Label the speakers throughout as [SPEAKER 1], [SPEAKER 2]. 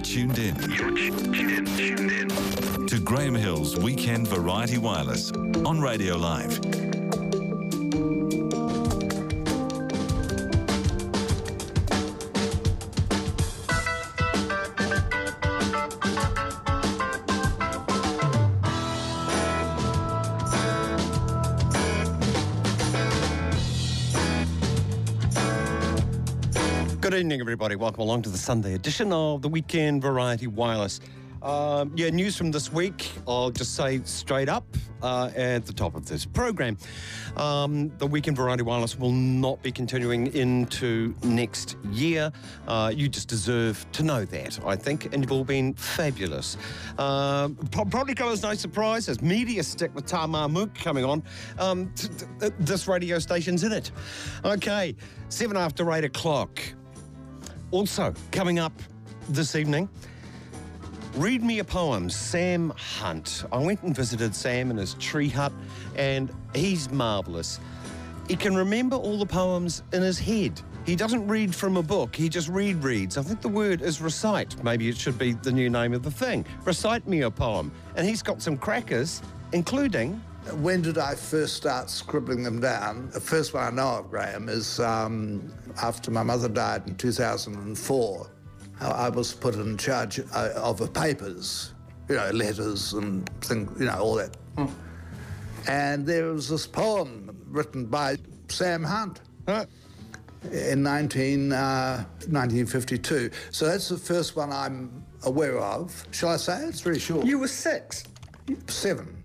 [SPEAKER 1] tuned in. You're tuned in, tuned in to Graham Hill's Weekend Variety Wireless on Radio Live.
[SPEAKER 2] Evening, everybody. Welcome along to the Sunday edition of the Weekend Variety Wireless. Um, yeah, news from this week. I'll just say straight up uh, at the top of this program. Um, the Weekend Variety Wireless will not be continuing into next year. Uh, you just deserve to know that, I think, and you've all been fabulous. Pro- probably come as no surprise as Media Stick with Tamar Mook coming on. Um, t- t- this radio station's in it. Okay, seven after eight o'clock. Also, coming up this evening, Read Me a Poem, Sam Hunt. I went and visited Sam in his tree hut, and he's marvellous. He can remember all the poems in his head. He doesn't read from a book, he just read reads. I think the word is recite. Maybe it should be the new name of the thing. Recite me a poem. And he's got some crackers, including
[SPEAKER 3] When did I first start scribbling them down? The first one I know of, Graham, is um, after my mother died in 2004. I I was put in charge uh, of the papers, you know, letters and things, you know, all that. And there was this poem written by Sam Hunt
[SPEAKER 2] Huh?
[SPEAKER 3] in 19, uh, 1952. So that's the first one I'm aware of. Shall I say? It's very short.
[SPEAKER 2] You were six.
[SPEAKER 3] Seven.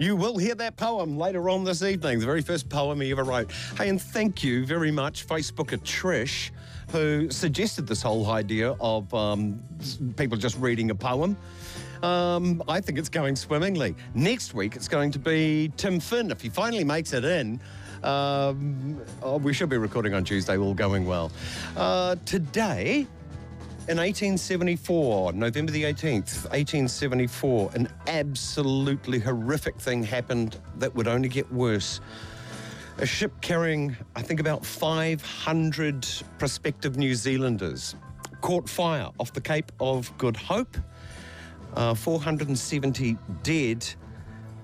[SPEAKER 2] You will hear that poem later on this evening, the very first poem he ever wrote. Hey, and thank you very much, Facebooker Trish, who suggested this whole idea of um, people just reading a poem. Um, I think it's going swimmingly. Next week, it's going to be Tim Finn. If he finally makes it in, um, oh, we should be recording on Tuesday, all going well. Uh, today, in 1874, November the 18th, 1874, an absolutely horrific thing happened that would only get worse. A ship carrying, I think, about 500 prospective New Zealanders caught fire off the Cape of Good Hope. Uh, 470 dead,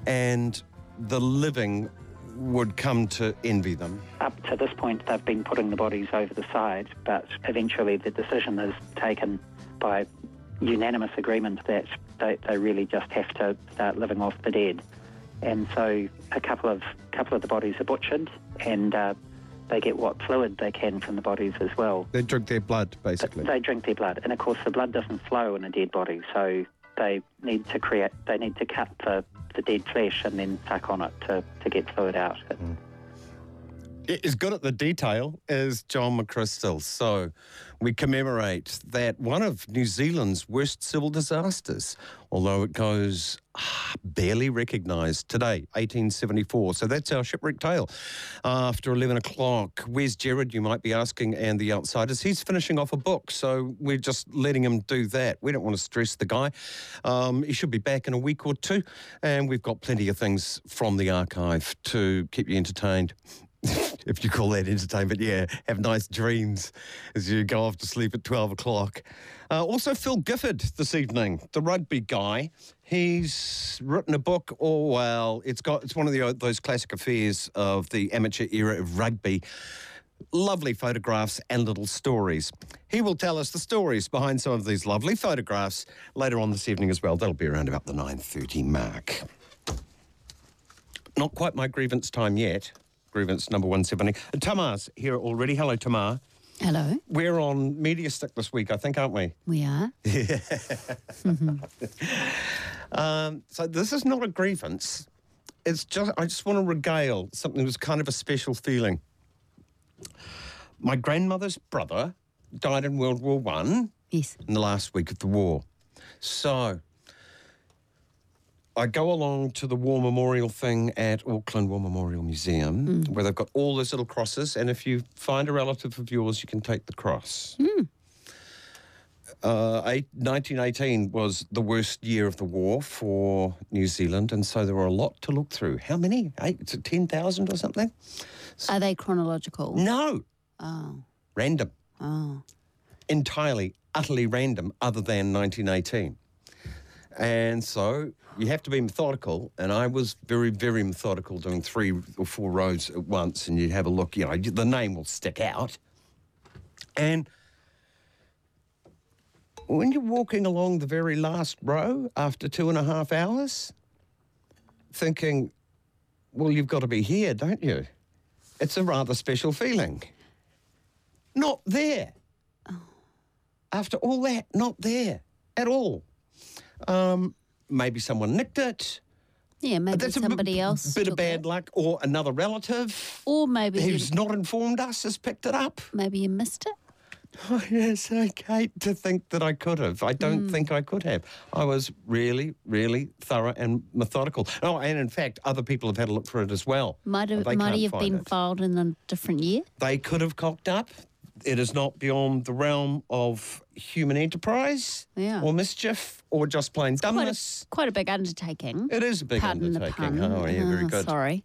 [SPEAKER 2] and the living would come to envy them.
[SPEAKER 4] Up to this point, they've been putting the bodies over the side, but eventually the decision is taken by unanimous agreement that they, they really just have to start living off the dead. And so a couple of couple of the bodies are butchered, and uh, they get what fluid they can from the bodies as well.
[SPEAKER 2] They drink their blood, basically.
[SPEAKER 4] They drink their blood, and of course the blood doesn't flow in a dead body, so they need to create they need to cut the, the dead flesh and then suck on it to, to get fluid out. Mm.
[SPEAKER 2] As good at the detail as John McCrystal. So we commemorate that one of New Zealand's worst civil disasters, although it goes ah, barely recognised today, 1874. So that's our shipwreck tale. After 11 o'clock, where's Jared, you might be asking, and the outsiders? He's finishing off a book, so we're just letting him do that. We don't want to stress the guy. Um, he should be back in a week or two, and we've got plenty of things from the archive to keep you entertained if you call that entertainment, yeah, have nice dreams as you go off to sleep at 12 o'clock. Uh, also, Phil Gifford this evening, the rugby guy. He's written a book. Oh well, it's got it's one of the those classic affairs of the amateur era of rugby. Lovely photographs and little stories. He will tell us the stories behind some of these lovely photographs later on this evening as well. That'll be around about the 9:30 mark. Not quite my grievance time yet. Grievance number 170. Uh, Tamar's here already. Hello, Tamar.
[SPEAKER 5] Hello,
[SPEAKER 2] We're on Media Stick this week, I think, aren't we?
[SPEAKER 5] we are.
[SPEAKER 2] Um, so this is not a grievance. It's just I just want to regale something that was kind of a special feeling. My grandmother's brother died in World War One
[SPEAKER 5] Yes.
[SPEAKER 2] in the last week of the war. So I go along to the War Memorial thing at Auckland War Memorial Museum, where they've got all those little crosses, and if you find a relative of yours, you can take the cross. Uh, eight, 1918 was the worst year of the war for New Zealand, and so there were a lot to look through. How many? Eight, to 10,000 or something?
[SPEAKER 5] Are they chronological?
[SPEAKER 2] No,
[SPEAKER 5] Oh,
[SPEAKER 2] random.
[SPEAKER 5] oh.
[SPEAKER 2] entirely, utterly random other than 1918. And so you have to be methodical. And I was very, very methodical doing three or four rows at once. And you'd have a look, you know, the name will stick out. And when you're walking along the very last row after two and a half hours, thinking, well, you've got to be here, don't you? It's a rather special feeling. Not there. Oh. After all that, not there at all. Um, maybe someone nicked it.
[SPEAKER 5] Yeah, maybe
[SPEAKER 2] That's b-
[SPEAKER 5] somebody else.
[SPEAKER 2] bit of bad
[SPEAKER 5] it.
[SPEAKER 2] luck, or another relative
[SPEAKER 5] Or maybe
[SPEAKER 2] who's not informed us has picked it up.
[SPEAKER 5] maybe you missed it.
[SPEAKER 2] Oh, yes, I hate to think that I could have. I don't
[SPEAKER 5] Hmm.
[SPEAKER 2] think I could have. I was really, really thorough and methodical. Oh, and in fact, other people have had a look for it as well.
[SPEAKER 5] Might have, might have been
[SPEAKER 2] it.
[SPEAKER 5] filed in a different year.
[SPEAKER 2] They could have cocked up. It is not beyond the realm of human enterprise
[SPEAKER 5] Yeah.
[SPEAKER 2] or mischief or just plain
[SPEAKER 5] Quite
[SPEAKER 2] dumbness.
[SPEAKER 5] a, quite a big undertaking.
[SPEAKER 2] It is a big
[SPEAKER 5] Pardon the pun.
[SPEAKER 2] Oh, yeah, very
[SPEAKER 5] Uh,
[SPEAKER 2] good.
[SPEAKER 5] Sorry,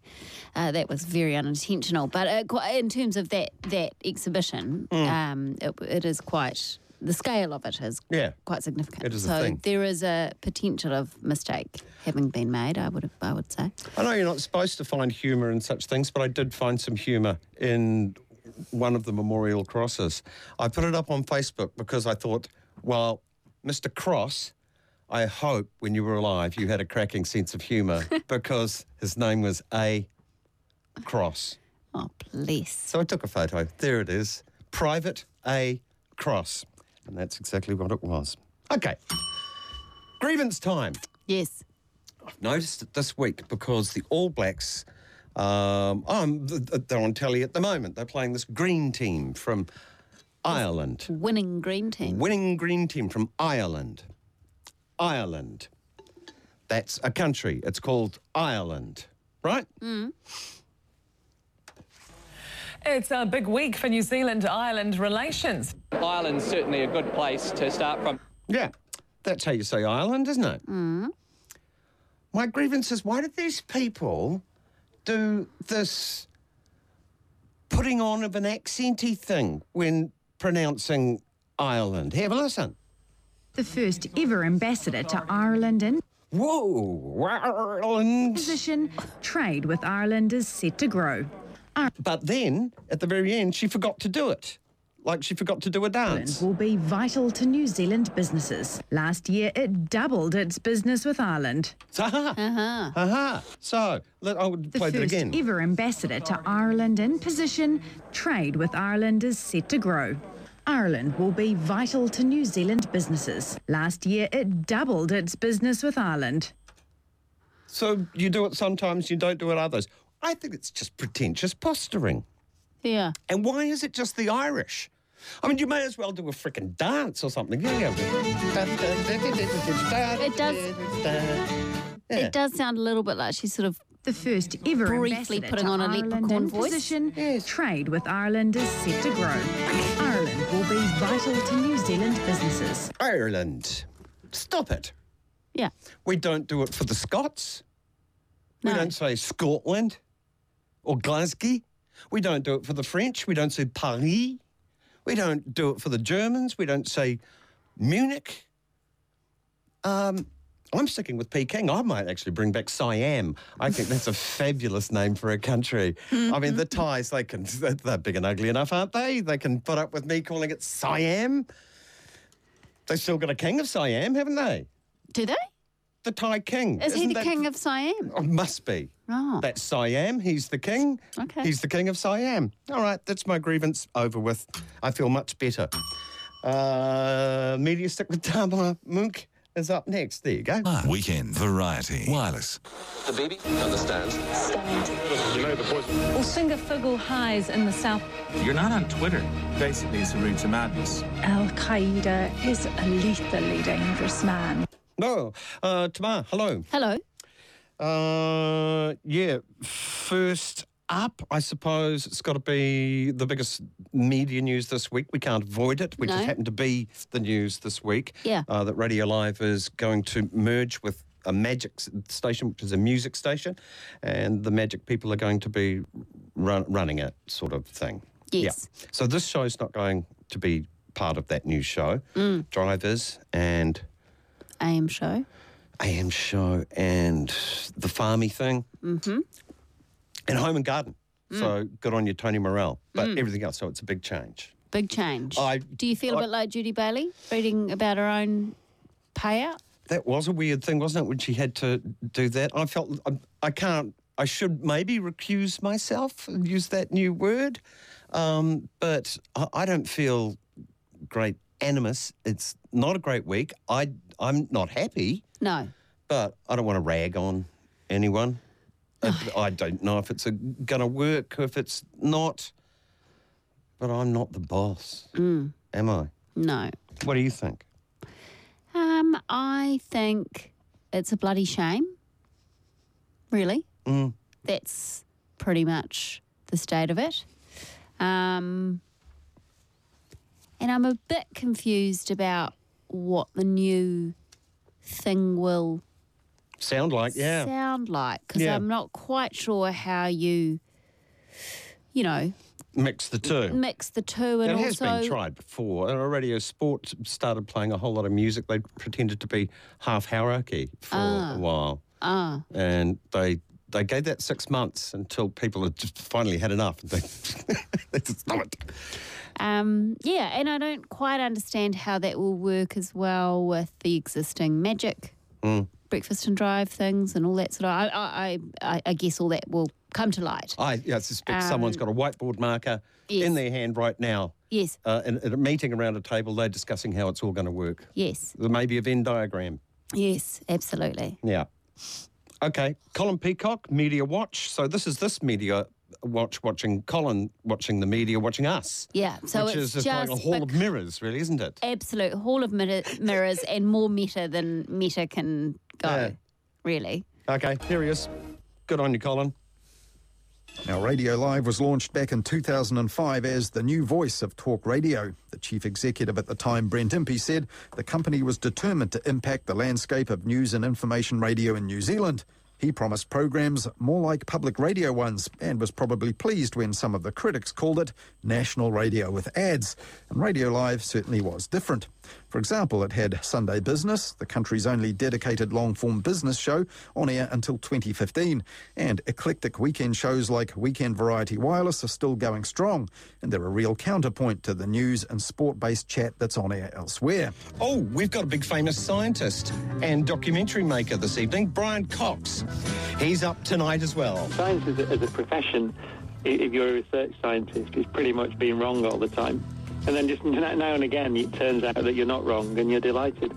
[SPEAKER 5] uh, that was very unintentional. But uh, in terms of that that exhibition,
[SPEAKER 2] Mm.
[SPEAKER 5] um, it, it is quite the scale of it is
[SPEAKER 2] Yeah.
[SPEAKER 5] quite significant.
[SPEAKER 2] It is a
[SPEAKER 5] so
[SPEAKER 2] thing.
[SPEAKER 5] there is a potential of mistake having been made. I would I would say.
[SPEAKER 2] I know you're not supposed to find humour in such things, but I did find some humour in one of the memorial crosses. I put it up on Facebook because I thought, well, Mr. Cross, I hope when you were alive you had a cracking sense of humour because his name was A. Cross.
[SPEAKER 5] Oh, please.
[SPEAKER 2] So I took a photo. There it is. Private A. Cross. And that's exactly what it was. Okay. Grievance time.
[SPEAKER 5] Yes.
[SPEAKER 2] I've noticed it this week because the All Blacks, um, um, th- th- they're on telly at the moment. They're playing this green team from Ireland.
[SPEAKER 5] Winning green team.
[SPEAKER 2] Winning green team from Ireland. Ireland. That's a country. It's called Ireland, right?
[SPEAKER 6] It's a big week for New Zealand Ireland relations.
[SPEAKER 7] Ireland's certainly a good place to start from.
[SPEAKER 2] Yeah, that's how you say Ireland, isn't it? Mm. My grievance is why did these people do this putting on of an accenty thing when pronouncing Ireland? Have a listen.
[SPEAKER 8] The first ever ambassador to Ireland in
[SPEAKER 2] Whoa, Ireland.
[SPEAKER 8] position, trade with Ireland is set to grow.
[SPEAKER 2] But then at the very end, she forgot to do it. Like she forgot to do a
[SPEAKER 8] Ireland
[SPEAKER 2] dance.
[SPEAKER 8] will be vital to New Zealand businesses. Last year, it doubled its business with Ireland.
[SPEAKER 2] Aha.
[SPEAKER 5] Uh-huh.
[SPEAKER 2] Aha. So, let, I would
[SPEAKER 8] The
[SPEAKER 2] play that again.
[SPEAKER 8] The first
[SPEAKER 2] again.
[SPEAKER 8] ever ambassador to Ireland in position, trade with Ireland is set to grow. Ireland will be vital to New Zealand businesses. Last year, it doubled its business with Ireland.
[SPEAKER 2] So you do it sometimes, you don't do it others. I think it's just pretentious posturing.
[SPEAKER 5] Yeah.
[SPEAKER 2] And why is it just the Irish? I mean, you may as well do a freaking dance or something. Yeah,
[SPEAKER 5] It does-
[SPEAKER 2] Yeah.
[SPEAKER 5] It does sound a little bit like she's sort of
[SPEAKER 8] The first ever
[SPEAKER 5] Briefly putting
[SPEAKER 8] to
[SPEAKER 5] on a
[SPEAKER 8] Ireland
[SPEAKER 5] leprechaun voice.
[SPEAKER 8] position, trade with Ireland is set to grow. Ireland will be vital to New Zealand businesses.
[SPEAKER 2] Ireland. Stop it.
[SPEAKER 5] yeah.
[SPEAKER 2] We don't do it for the Scots. We don't say Scotland or Glasgow. We don't do it for the French. We don't say Paris. We don't do it for the Germans. We don't say Munich. Um, I'm sticking with Peking. I might actually bring back Siam. I think that's a fabulous name for a country. I mean, the Thais, they can, they're big and ugly enough, aren't they? They can put up with me calling it Siam. They've still got a king of Siam, haven't they?
[SPEAKER 5] Do they?
[SPEAKER 2] The Thai king.
[SPEAKER 5] Is he
[SPEAKER 2] Isn't
[SPEAKER 5] the
[SPEAKER 2] that-
[SPEAKER 5] king of Siam?
[SPEAKER 2] Oh, must be.
[SPEAKER 5] Oh.
[SPEAKER 2] That's Siam. He's the king.
[SPEAKER 5] Okay.
[SPEAKER 2] He's the king of Siam. All right, that's my grievance over with. I feel much better. Uh, media stick with Tamara Munk is up next. There you go.
[SPEAKER 1] Ah, Weekend Variety Wireless.
[SPEAKER 7] The baby understands.
[SPEAKER 6] Usinga Figu highs in the south.
[SPEAKER 9] You're not on Twitter. Basically, it's a route to madness.
[SPEAKER 10] Al Qaeda is a lethally dangerous man.
[SPEAKER 2] No, uh, Tamar, hello.
[SPEAKER 5] Hello.
[SPEAKER 2] Uh, yeah, first up, I suppose it's got to be the biggest media news this week. We can't avoid it. We just happen to be the news this week.
[SPEAKER 5] Yeah.
[SPEAKER 2] Uh, that Radio Live is going to merge with a Magic station, which is a music station, and the Magic people are going to be run, running it, sort of thing.
[SPEAKER 5] Yes.
[SPEAKER 2] Yeah. So this show's not going to be part of that new show,
[SPEAKER 5] Mm.
[SPEAKER 2] Drivers and
[SPEAKER 5] AM show.
[SPEAKER 2] AM show and the farmy thing
[SPEAKER 5] Mm-hmm.
[SPEAKER 2] and home and garden. So good on you, Tony Murrell. But
[SPEAKER 5] Mm.
[SPEAKER 2] everything else, so it's a big change.
[SPEAKER 5] Big change.
[SPEAKER 2] I-
[SPEAKER 5] Do you feel a
[SPEAKER 2] I-
[SPEAKER 5] bit like Judy Bailey reading about her own payout?
[SPEAKER 2] That was a weird thing, wasn't it, when she had to do that? I felt I, I can't, I should maybe recuse myself and use that new word. Um, but I, I don't feel great animus. It's not a great week. I, I'm not happy,
[SPEAKER 5] No.
[SPEAKER 2] but I don't want to rag on anyone. I, I don't know if it's going to work, if it's not. But I'm not the boss,
[SPEAKER 5] Mm.
[SPEAKER 2] am I?
[SPEAKER 5] No.
[SPEAKER 2] What do you think?
[SPEAKER 5] Um, I think it's a bloody shame. Really.
[SPEAKER 2] Mm.
[SPEAKER 5] That's pretty much the state of it. Um, and I'm a bit confused about what the new thing will
[SPEAKER 2] Sound like, yeah.
[SPEAKER 5] sound like because
[SPEAKER 2] Yeah.
[SPEAKER 5] I'm not quite sure how you, you know,
[SPEAKER 2] Mix the two.
[SPEAKER 5] mix the two and
[SPEAKER 2] it has been tried before. And Radio Sport started playing a whole lot of music. They pretended to be half Hauraki for
[SPEAKER 5] Ah.
[SPEAKER 2] a while.
[SPEAKER 5] ah
[SPEAKER 2] And they they gave that six months until people had just finally had enough. And they, they just stopped.
[SPEAKER 5] Um, yeah, and I don't quite understand how that will work as well with the existing magic
[SPEAKER 2] Mm.
[SPEAKER 5] breakfast and drive things and all that sort of. I, I, I, I guess all that will come to light.
[SPEAKER 2] I, I suspect someone's got a whiteboard marker
[SPEAKER 5] yes.
[SPEAKER 2] in their hand right now.
[SPEAKER 5] Yes,
[SPEAKER 2] Uh, and at a meeting around a table, they're discussing how it's all going to work.
[SPEAKER 5] yes,
[SPEAKER 2] There may be a Venn diagram.
[SPEAKER 5] yes, absolutely.
[SPEAKER 2] Yeah. Okay. Colin Peacock, Media Watch. So this is this Media Watch watching Colin watching the media watching us.
[SPEAKER 5] Yeah, so
[SPEAKER 2] which
[SPEAKER 5] it's
[SPEAKER 2] is just like a hall of mirrors, really, isn't it?
[SPEAKER 5] absolute hall of mirror, mirrors and more meta than meta can go.
[SPEAKER 2] Yeah.
[SPEAKER 5] Really.
[SPEAKER 2] Okay, here he is. Good on you, Colin.
[SPEAKER 11] Now, Radio Live was launched back in 2005 as the new voice of talk radio. The chief executive at the time, Brent Impey, said the company was determined to impact the landscape of news and information radio in New Zealand. He promised programs more like public radio ones and was probably pleased when some of the critics called it national radio with ads. And Radio Live certainly was different. For example, it had Sunday Business, the country's only dedicated long form business show, on air until 2015. And eclectic weekend shows like Weekend Variety Wireless are still going strong. And they're a real counterpoint to the news and sport based chat that's on air elsewhere.
[SPEAKER 2] Oh, we've got a big famous scientist and documentary maker this evening, Brian Cox. He's up tonight as well.
[SPEAKER 12] Science as a, as a profession, if you're a research scientist, is pretty much being wrong all the time. And then just now and again, it turns out that you're not wrong and you're delighted.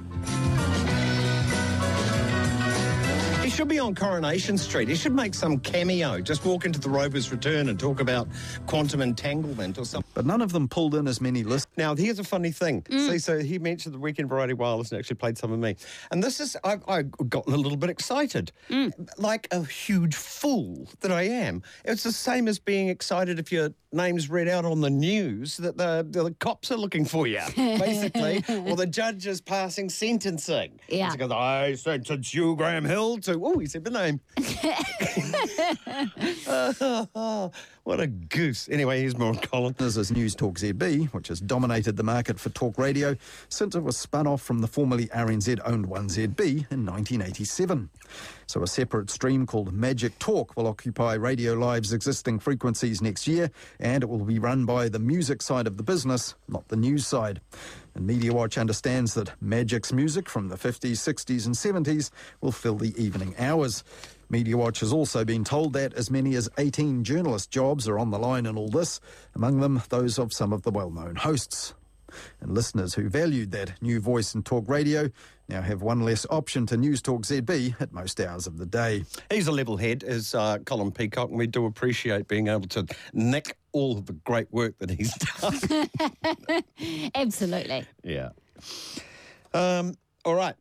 [SPEAKER 2] He should be on Coronation Street. He should make some cameo. Just walk into the Rover's Return and talk about quantum entanglement or something.
[SPEAKER 11] But none of them pulled in as many listeners.
[SPEAKER 2] Now, here's a funny thing. Mm. See, so he mentioned the Weekend Variety Wireless and actually played some of me. And this is, I, I got a little bit excited. Mm. Like a huge fool that I am. It's the same as being excited if your name's read out on the news that the, the cops are looking for you, basically, or the judge is passing sentencing.
[SPEAKER 5] Yeah.
[SPEAKER 2] He goes, I sentence you, Graham Hill, to, oh, he said the name. Uh, what a goose. Anyway, here's more on Colin.
[SPEAKER 11] This is News Talk ZB, which has dominated the market for talk radio since it was spun off from the formerly RNZ owned 1ZB in 1987. So, a separate stream called Magic Talk will occupy Radio Live's existing frequencies next year, and it will be run by the music side of the business, not the news side. And Media Watch understands that Magic's music from the 50s, 60s, and 70s will fill the evening hours. Media Watch has also been told that as many as 18 journalist jobs are on the line in all this, among them those of some of the well known hosts. And listeners who valued that new voice in talk radio now have one less option to News Talk ZB at most hours of the day.
[SPEAKER 2] He's a level head, is uh, Colin Peacock, and we do appreciate being able to nick all of the great work that he's done.
[SPEAKER 5] Absolutely.
[SPEAKER 2] yeah. Um, all right.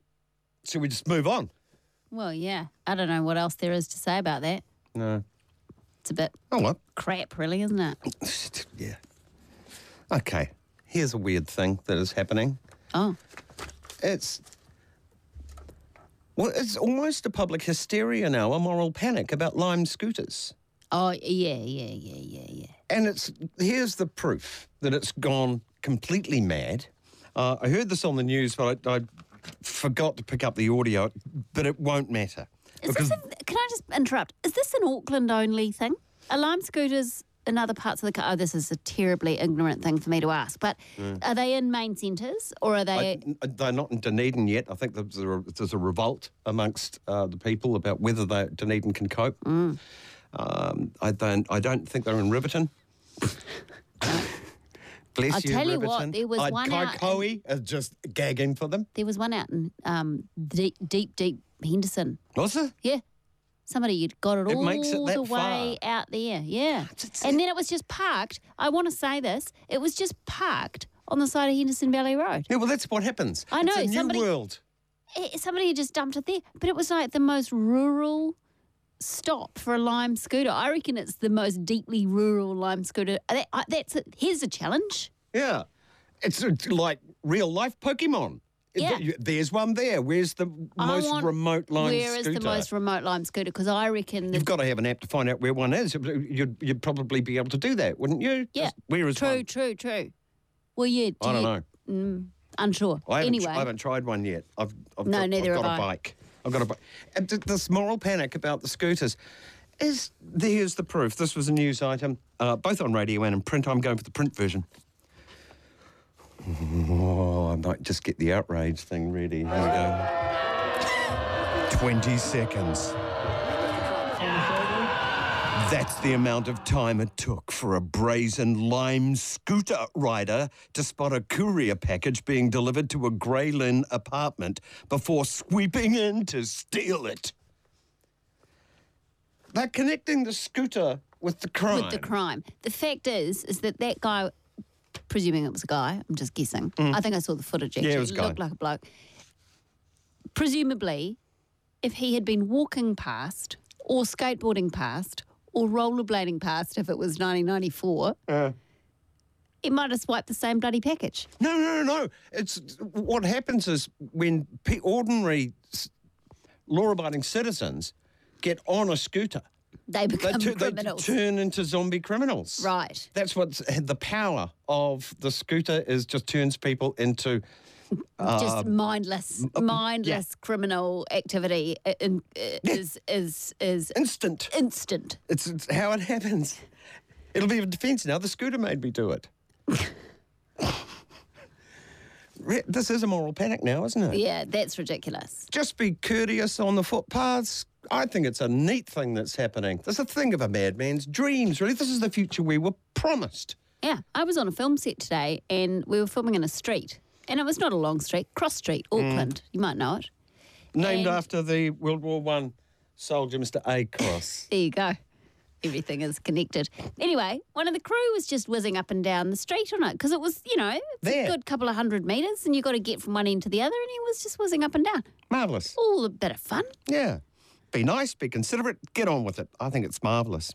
[SPEAKER 2] Should we just move on?
[SPEAKER 5] Well, yeah. I don't know what else there is to say about that.
[SPEAKER 2] No.
[SPEAKER 5] It's a bit
[SPEAKER 2] Oh, well.
[SPEAKER 5] crap, really, isn't it?
[SPEAKER 2] yeah. Okay. Here's a weird thing that is happening.
[SPEAKER 5] Oh.
[SPEAKER 2] It's. Well, it's almost a public hysteria now, a moral panic about Lime scooters.
[SPEAKER 5] Oh, yeah, yeah, yeah, yeah, yeah.
[SPEAKER 2] And it's here's the proof that it's gone completely mad. Uh, I heard this on the news, but I, I forgot to pick up the audio, but it won't matter.
[SPEAKER 5] Is this a, can I just interrupt? Is this an Auckland only thing? Are lime scooters in other parts of the country? Oh, this is a terribly ignorant thing for me to ask, but
[SPEAKER 2] Mm.
[SPEAKER 5] are they in main centres or are they?
[SPEAKER 2] I- they're not in Dunedin yet. I think there's a, there's a revolt amongst uh, the people about whether they, Dunedin can cope.
[SPEAKER 5] Mm.
[SPEAKER 2] Um, I don't. I don't think they're in Riverton. Bless
[SPEAKER 5] I'll
[SPEAKER 2] you,
[SPEAKER 5] tell you what, there was
[SPEAKER 2] I'd
[SPEAKER 5] one out in-
[SPEAKER 2] just gagging for them.
[SPEAKER 5] there was one out in um, deep, deep, deep Henderson.
[SPEAKER 2] Was it?
[SPEAKER 5] Yeah. Somebody had got it,
[SPEAKER 2] It
[SPEAKER 5] all
[SPEAKER 2] it
[SPEAKER 5] the way out there. Yeah. And then it was just parked. I want to say this. It was just parked on the side of Henderson Valley Road.
[SPEAKER 2] Yeah, well, that's what happens.
[SPEAKER 5] I know,
[SPEAKER 2] It's a new
[SPEAKER 5] somebody-
[SPEAKER 2] world.
[SPEAKER 5] Eh, Somebody had just dumped it there. But it was like the most rural stop for a lime scooter. I reckon it's the most deeply rural lime scooter. Uh, that, I, that's it. Here's a challenge.
[SPEAKER 2] Yeah, it's, uh, it's like real life Pokemon.
[SPEAKER 5] Yeah.
[SPEAKER 2] Th- There's one there. Where's the
[SPEAKER 5] I
[SPEAKER 2] most
[SPEAKER 5] want-
[SPEAKER 2] remote line
[SPEAKER 5] Where is
[SPEAKER 2] scooter?
[SPEAKER 5] the most remote lime scooter? Because I reckon
[SPEAKER 2] You've got to have an app to find out where one is. You'd, you'd probably be able to do that, wouldn't you?
[SPEAKER 5] Yeah.
[SPEAKER 2] Just where is
[SPEAKER 5] true,
[SPEAKER 2] one?
[SPEAKER 5] true, true. Well, yeah. do
[SPEAKER 2] I don't
[SPEAKER 5] you-
[SPEAKER 2] know.
[SPEAKER 5] Mm, unsure.
[SPEAKER 2] I haven't,
[SPEAKER 5] anyway,
[SPEAKER 2] I haven't tried one yet. I've, I've
[SPEAKER 5] No,
[SPEAKER 2] got,
[SPEAKER 5] neither
[SPEAKER 2] I've got
[SPEAKER 5] have
[SPEAKER 2] a
[SPEAKER 5] I.
[SPEAKER 2] bike. I've got. And th- this moral panic about the scooters is there's the proof. This was a news item, uh, both on radio and in print. I'm going for the print version. Oh, I might just get the outrage thing ready. Here we go. 20 seconds. That's the amount of time it took for a brazen lime scooter rider to spot a courier package being delivered to a Grey Lynn apartment before sweeping in to steal it. They're connecting the scooter with the crime.
[SPEAKER 5] with the crime. The fact is, is that that guy, presuming it was a guy, I'm just guessing. I think I saw the footage. Actually.
[SPEAKER 2] Mm. Yeah, it was a guy.
[SPEAKER 5] looked like a bloke. Presumably, if he had been walking past, or skateboarding past, or rollerblading past, if it was 1994, uh. it might have swiped the same bloody package.
[SPEAKER 2] No, no, no. No. It's what happens is when pe- ordinary s- law-abiding citizens get on a scooter,
[SPEAKER 5] They become
[SPEAKER 2] tu-
[SPEAKER 5] criminals.
[SPEAKER 2] turn into zombie criminals.
[SPEAKER 5] Right.
[SPEAKER 2] That's what the power of the scooter is just turns people into
[SPEAKER 5] just
[SPEAKER 2] uh,
[SPEAKER 5] mindless, mindless criminal activity uh, in, uh, is is is
[SPEAKER 2] instant.
[SPEAKER 5] Instant.
[SPEAKER 2] It's, it's how it happens. It'll be a defence now. The scooter made me do it. This is a moral panic now, isn't it?
[SPEAKER 5] Yeah, that's ridiculous.
[SPEAKER 2] Just be courteous on the footpaths. I think it's a neat thing that's happening. There's a thing of a madman's dreams, really. This is the future we were promised.
[SPEAKER 5] Yeah, I was on a film set today and we were filming in a street. And it was not a long street, Cross Street,
[SPEAKER 2] Mm.
[SPEAKER 5] Auckland. You might know it.
[SPEAKER 2] Named
[SPEAKER 5] And-
[SPEAKER 2] after the World War One soldier, Mr. A. Cross.
[SPEAKER 5] There you go. Everything is connected. Anyway, one of the crew was just whizzing up and down the street on it because it was, you know, it's
[SPEAKER 2] There.
[SPEAKER 5] a good couple of hundred metres and you got to get from one end to the other and he was just whizzing up and down.
[SPEAKER 2] Marvellous.
[SPEAKER 5] All a bit of fun.
[SPEAKER 2] Yeah. Be nice, be considerate, get on with it. I think it's marvellous.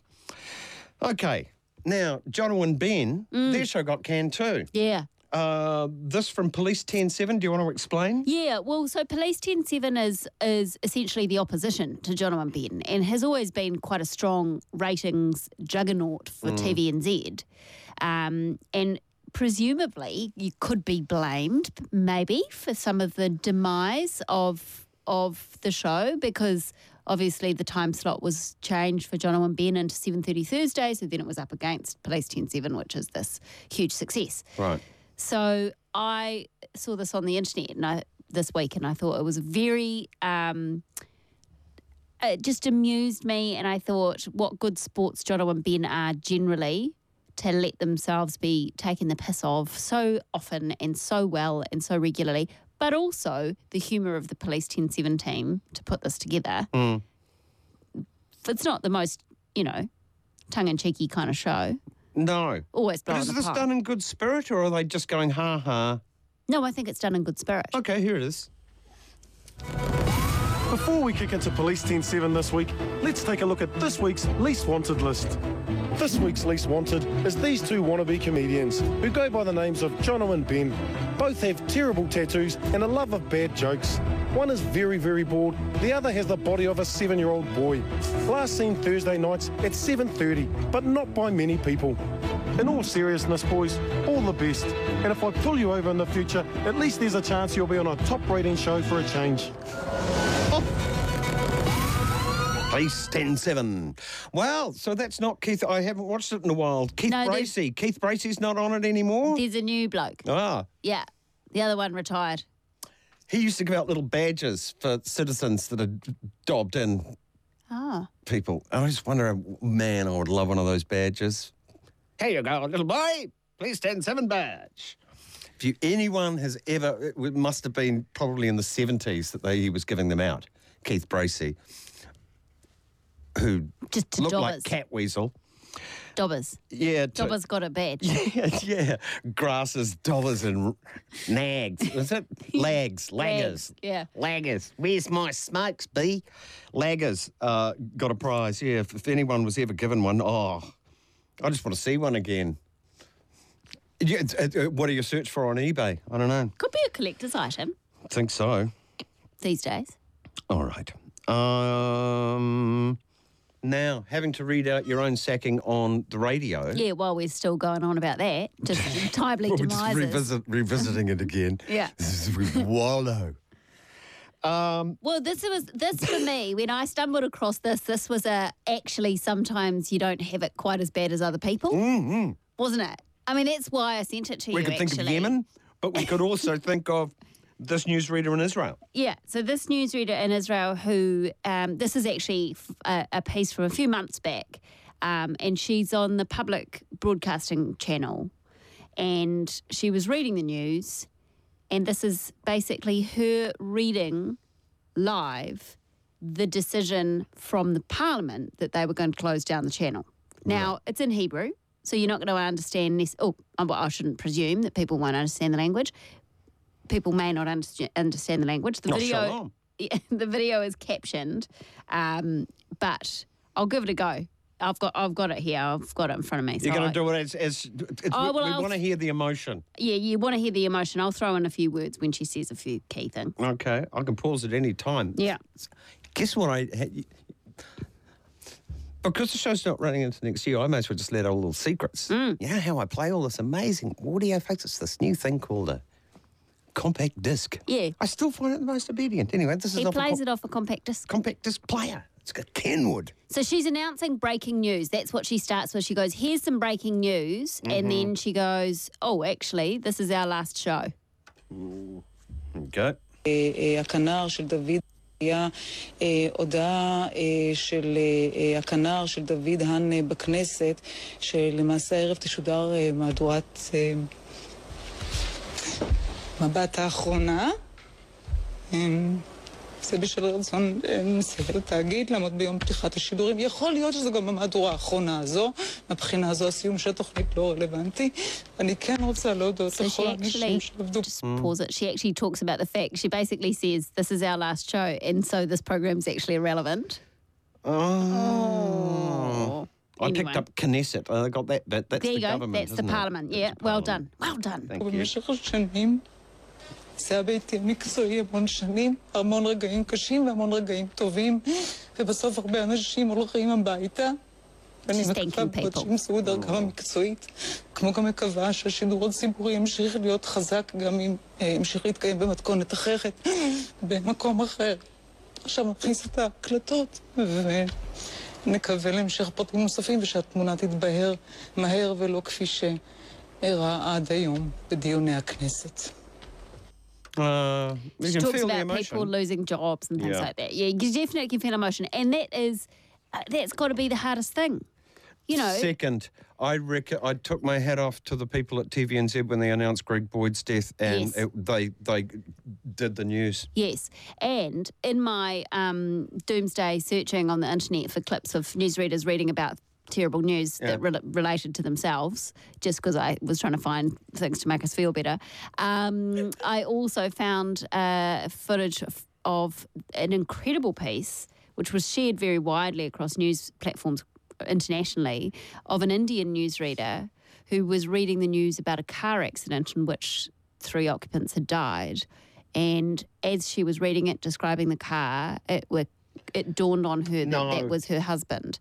[SPEAKER 2] Okay. Now, Jono and Ben, their show got canned too.
[SPEAKER 5] Yeah.
[SPEAKER 2] Uh, this from Police 107. Do you want to explain?
[SPEAKER 5] Yeah, well, so Police 107 is is essentially the opposition to John and Ben and has always been quite a strong ratings juggernaut for
[SPEAKER 13] Mm.
[SPEAKER 5] TVNZ. Um, and presumably you could be blamed maybe for some of the demise of of the show because obviously the time slot was changed for John and Ben into 7.30 Thursday, so then it was up against Police 107, which is this huge success.
[SPEAKER 2] Right.
[SPEAKER 5] So I saw this on the internet and I, this week, and I thought it was very. Um, it just amused me, and I thought what good sports Jono and Ben are generally to let themselves be taken the piss of so often and so well and so regularly, but also the humour of the Police 107 team to put this together.
[SPEAKER 2] Mm.
[SPEAKER 5] It's not the most, you know, tongue in cheeky kind of show.
[SPEAKER 2] No.
[SPEAKER 5] Always
[SPEAKER 2] But
[SPEAKER 5] blowing
[SPEAKER 2] is this
[SPEAKER 5] pie.
[SPEAKER 2] done in good spirit or are they just going ha ha?
[SPEAKER 5] No, I think it's done in good spirit.
[SPEAKER 2] Okay, here it is.
[SPEAKER 13] Before we kick into Police 107 this week, let's take a look at this week's Least Wanted list. This week's Least Wanted is these two wannabe comedians who go by the names of Jono and Ben. Both have terrible tattoos and a love of bad jokes. One is very, very bored. The other has the body of a seven-year-old boy. Last seen Thursday nights at 7.30, but not by many people. In all seriousness, boys, all the best. And if I pull you over in the future, at least there's a chance you'll be on a top rating show for a change.
[SPEAKER 2] Oh, Police 107. Well, so that's not Keith. I haven't watched it in a while. Keith
[SPEAKER 5] No,
[SPEAKER 2] Bracey. Keith Bracey's not on it anymore?
[SPEAKER 5] There's a new bloke.
[SPEAKER 2] Ah.
[SPEAKER 5] Yeah. The other one retired.
[SPEAKER 2] He used to give out little badges for citizens that had dobbed in
[SPEAKER 5] Oh.
[SPEAKER 2] people. I just wonder, man, I would love one of those badges. Here you go, little boy. Please 107 badge. If you, anyone has ever, it must have been probably in the 70s that they, he was giving them out. Keith Bracey, who
[SPEAKER 5] Just to
[SPEAKER 2] looked like
[SPEAKER 5] dobbers.
[SPEAKER 2] Catweasel.
[SPEAKER 5] Dobbers.
[SPEAKER 2] Yeah, to-
[SPEAKER 5] Dobbers got a badge.
[SPEAKER 2] Yeah, yeah. Grasses, dollars, and nags. Was it? Lags, laggers.
[SPEAKER 5] Yeah.
[SPEAKER 2] Laggers. Where's my smokes, B? Laggers uh, got a prize. Yeah, if, if anyone was ever given one, oh, I just want to see one again. Yeah, uh, uh, what do you search for on eBay? I don't know.
[SPEAKER 5] Could be a collector's item
[SPEAKER 2] I think so.
[SPEAKER 5] these days.
[SPEAKER 2] All right. Um, now, having to read out your own sacking on the radio.
[SPEAKER 5] Yeah, while we're still going on about that, just timely
[SPEAKER 2] We're
[SPEAKER 5] demises.
[SPEAKER 2] revisit, revisiting it again.
[SPEAKER 5] Yeah.
[SPEAKER 2] This is with wallow. Um,
[SPEAKER 5] Well, this was this for me when I stumbled across this. This was a actually sometimes you don't have it quite as bad as other people, mm-hmm. wasn't it? I mean, that's why I sent it to
[SPEAKER 2] we
[SPEAKER 5] you.
[SPEAKER 2] could think
[SPEAKER 5] actually.
[SPEAKER 2] of Yemen, but we could also think of this newsreader in Israel.
[SPEAKER 5] Yeah, so this newsreader in Israel, who um, this is actually a piece from a few months back, um, and she's on the public broadcasting channel, and she was reading the news, and this is basically her reading live the decision from the parliament that they were going to close down the channel. Now it's in Hebrew, so you're not going to understand this. Oh, well, I shouldn't presume that people won't understand the language people may not understand, understand the language. The
[SPEAKER 2] Oh,
[SPEAKER 5] video, yeah, the video is captioned, um, but I'll give it a go. I've got, I've got it here. I've got it in front of me.
[SPEAKER 2] You're going to do it as, as it's,
[SPEAKER 5] Oh,
[SPEAKER 2] we,
[SPEAKER 5] well, I'll-
[SPEAKER 2] want to hear the emotion.
[SPEAKER 5] Yeah, you want to hear the emotion. I'll throw in a few words when she says a few key things.
[SPEAKER 2] Okay, I can pause at any time.
[SPEAKER 5] Yeah.
[SPEAKER 2] Guess what I had? Because the show's not running into next year, I may as well just let out all little secrets.
[SPEAKER 5] Mm.
[SPEAKER 2] You know how I play all this amazing audio, folks? It's this new thing called a compact disc.
[SPEAKER 5] Yeah.
[SPEAKER 2] I still find it the most obedient. Anyway, this is
[SPEAKER 5] He
[SPEAKER 2] off a
[SPEAKER 5] plays
[SPEAKER 2] com-
[SPEAKER 5] it off a compact disc.
[SPEAKER 2] compact disc player. It's got Kenwood.
[SPEAKER 5] So she's announcing breaking news. That's what she starts with. She goes, "Here's some breaking news," and
[SPEAKER 2] Mhm.
[SPEAKER 5] then she goes, "Oh, actually, this is our last show."
[SPEAKER 2] Okay.
[SPEAKER 14] אה, אה, הכנר של דוד היה אה, הודעה אה, של אה, אה, הכנר של דוד האן אה, בכנסת, שלמעשה הערב תשודר אה, מהדורת אה, מבט האחרונה. אה, זה בשל רצון אה, נשיאת התאגיד לעמוד ביום פתיחת השידורים. יכול להיות שזו גם המהדורה האחרונה הזו. מבחינה זו הסיום של התוכנית לא רלוונטי. אני כן רוצה להודות
[SPEAKER 5] So she
[SPEAKER 14] לכל
[SPEAKER 5] actually
[SPEAKER 14] האנשים שעבדו.
[SPEAKER 5] just pause it. She actually talks about the fact. She basically says this is our last show, and so this program's actually irrelevant.
[SPEAKER 2] Oh. I
[SPEAKER 5] Anyway.
[SPEAKER 2] picked up Knesset. I got that bit. That's
[SPEAKER 5] there
[SPEAKER 2] the
[SPEAKER 5] you go.
[SPEAKER 2] government.
[SPEAKER 5] That's the
[SPEAKER 2] isn't it?
[SPEAKER 5] parliament. Yeah, well done. Well done.
[SPEAKER 2] Thank you.
[SPEAKER 14] זה היה ביתי המקצועי המון שנים, המון רגעים קשים והמון רגעים טובים, ובסוף הרבה אנשים הולכים הביתה. ואני
[SPEAKER 5] She's
[SPEAKER 14] מקווה מאוד. שימצאו דרכם המקצועית, כמו גם מקווה שהשידור הציבורי ימשיך להיות חזק גם אם אה, ימשיך להתקיים במתכונת אחרת, במקום אחר. עכשיו נכניס את ההקלטות, ונקווה להמשך פרטים נוספים ושהתמונה תתבהר מהר ולא כפי שאירע עד היום בדיוני הכנסת.
[SPEAKER 2] Uh, you
[SPEAKER 5] She talks about people losing jobs and things
[SPEAKER 2] Yeah.
[SPEAKER 5] like that. Yeah, you definitely can feel emotion, and that is uh, that's got to be the hardest thing. You know,
[SPEAKER 2] Second, I reckon I took my hat off to the people at TVNZ when they announced Greg Boyd's death, and
[SPEAKER 5] Yes.
[SPEAKER 2] it, they they did the news.
[SPEAKER 5] Yes, and in my um, doomsday searching on the internet for clips of newsreaders reading about terrible news that
[SPEAKER 2] Yeah.
[SPEAKER 5] rel related to themselves, just because I was trying to find things to make us feel better, um, I also found uh, footage of, of an incredible piece, which was shared very widely across news platforms internationally, of an Indian newsreader who was reading the news about a car accident in which three occupants had died. And as she was reading it, describing the car, it were, it dawned on her that
[SPEAKER 2] No.
[SPEAKER 5] that was her husband.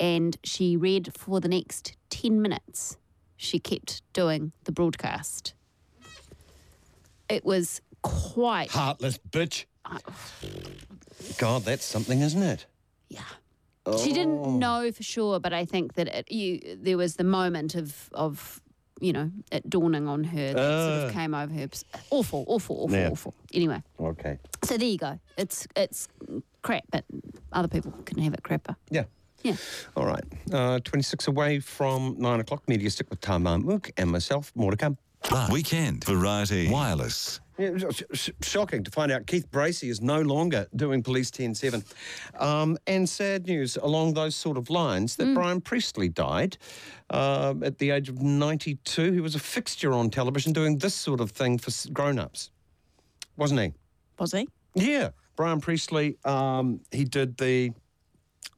[SPEAKER 5] And she read for the next 10 minutes she kept doing the broadcast. It was quite.
[SPEAKER 2] Heartless bitch. God, that's something, isn't it?
[SPEAKER 5] Yeah.
[SPEAKER 2] Oh.
[SPEAKER 5] She didn't know for sure, but I think that it, you there was the moment of of you know it dawning on her that sort
[SPEAKER 2] Ah.
[SPEAKER 5] of came over her. Awful, awful, awful,
[SPEAKER 2] Yeah.
[SPEAKER 5] awful. Anyway,
[SPEAKER 2] Okay.
[SPEAKER 5] so there you go. It's it's crap, but other people can have it crapper.
[SPEAKER 2] Yeah.
[SPEAKER 5] Yeah.
[SPEAKER 2] All right. Uh, 26 away from 9 o'clock. Media stick with Tamar Mook and myself. More to come.
[SPEAKER 1] But Weekend Variety Wireless.
[SPEAKER 2] Yeah, sh- sh- shocking to find out Keith Bracey is no longer doing Police 107. Um, and sad news along those sort of lines that Brian Priestley died um, at the age of 92. He was a fixture on television doing this sort of thing for grown ups, wasn't he?
[SPEAKER 5] Was he?
[SPEAKER 2] Yeah. Brian Priestley, um, he did the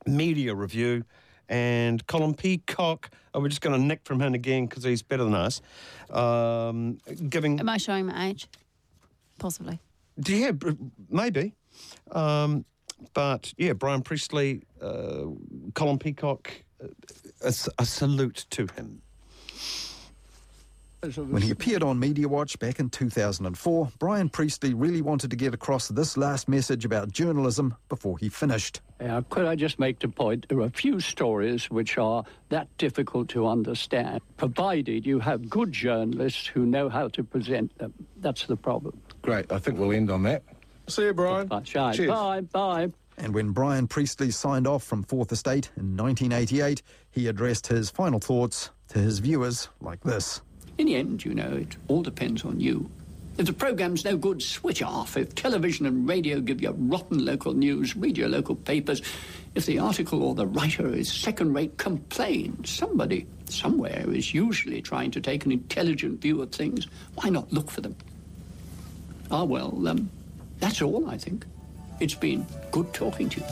[SPEAKER 2] media review. And Colin Peacock, oh, we're just going to nick from him again because he's better than us. Um, giving
[SPEAKER 5] Am I showing my age? Possibly.
[SPEAKER 2] yeah, maybe. Um, but yeah, Brian Priestley, uh, Colin Peacock, a, a, a salute to him.
[SPEAKER 11] When he appeared on Media Watch back in 2004, Brian Priestley really wanted to get across this last message about journalism before he finished.
[SPEAKER 15] Uh, could I just make the point? There are a few stories which are that difficult to understand, provided you have good journalists who know how to present them. That's the problem.
[SPEAKER 16] Great. I think we'll end on that. See you, Brian. Cheers.
[SPEAKER 15] Bye. Bye.
[SPEAKER 11] And when Brian Priestley signed off from Fourth Estate in 1988, he addressed his final thoughts to his viewers like this.
[SPEAKER 15] In the end, you know, it all depends on you. If the programme's no good, switch off. If television and radio give you rotten local news, read your local papers. If the article or the writer is second rate, complain. Somebody, somewhere, is usually trying to take an intelligent view of things. Why not look for them? Ah, well, um, that's all, I think. It's been good talking to you.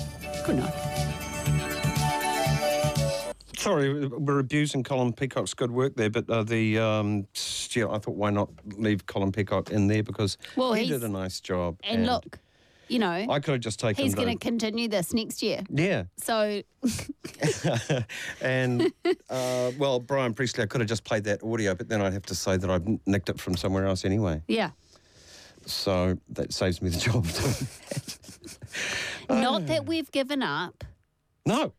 [SPEAKER 15] Good night.
[SPEAKER 2] Sorry, we're abusing Colin Peacock's good work there, but uh, the um, yeah, I thought why not leave Colin Peacock in there because
[SPEAKER 5] Well,
[SPEAKER 2] he did a nice job.
[SPEAKER 5] And, look, you know,
[SPEAKER 2] I could have just taken.
[SPEAKER 5] he's going to continue this next year.
[SPEAKER 2] Yeah,
[SPEAKER 5] So
[SPEAKER 2] and uh, well, Brian Priestley, I could have just played that audio, but then I'd have to say that I've nicked it from somewhere else anyway.
[SPEAKER 5] yeah,
[SPEAKER 2] So that saves me the job of doing that.
[SPEAKER 5] not that we've given up.
[SPEAKER 2] No.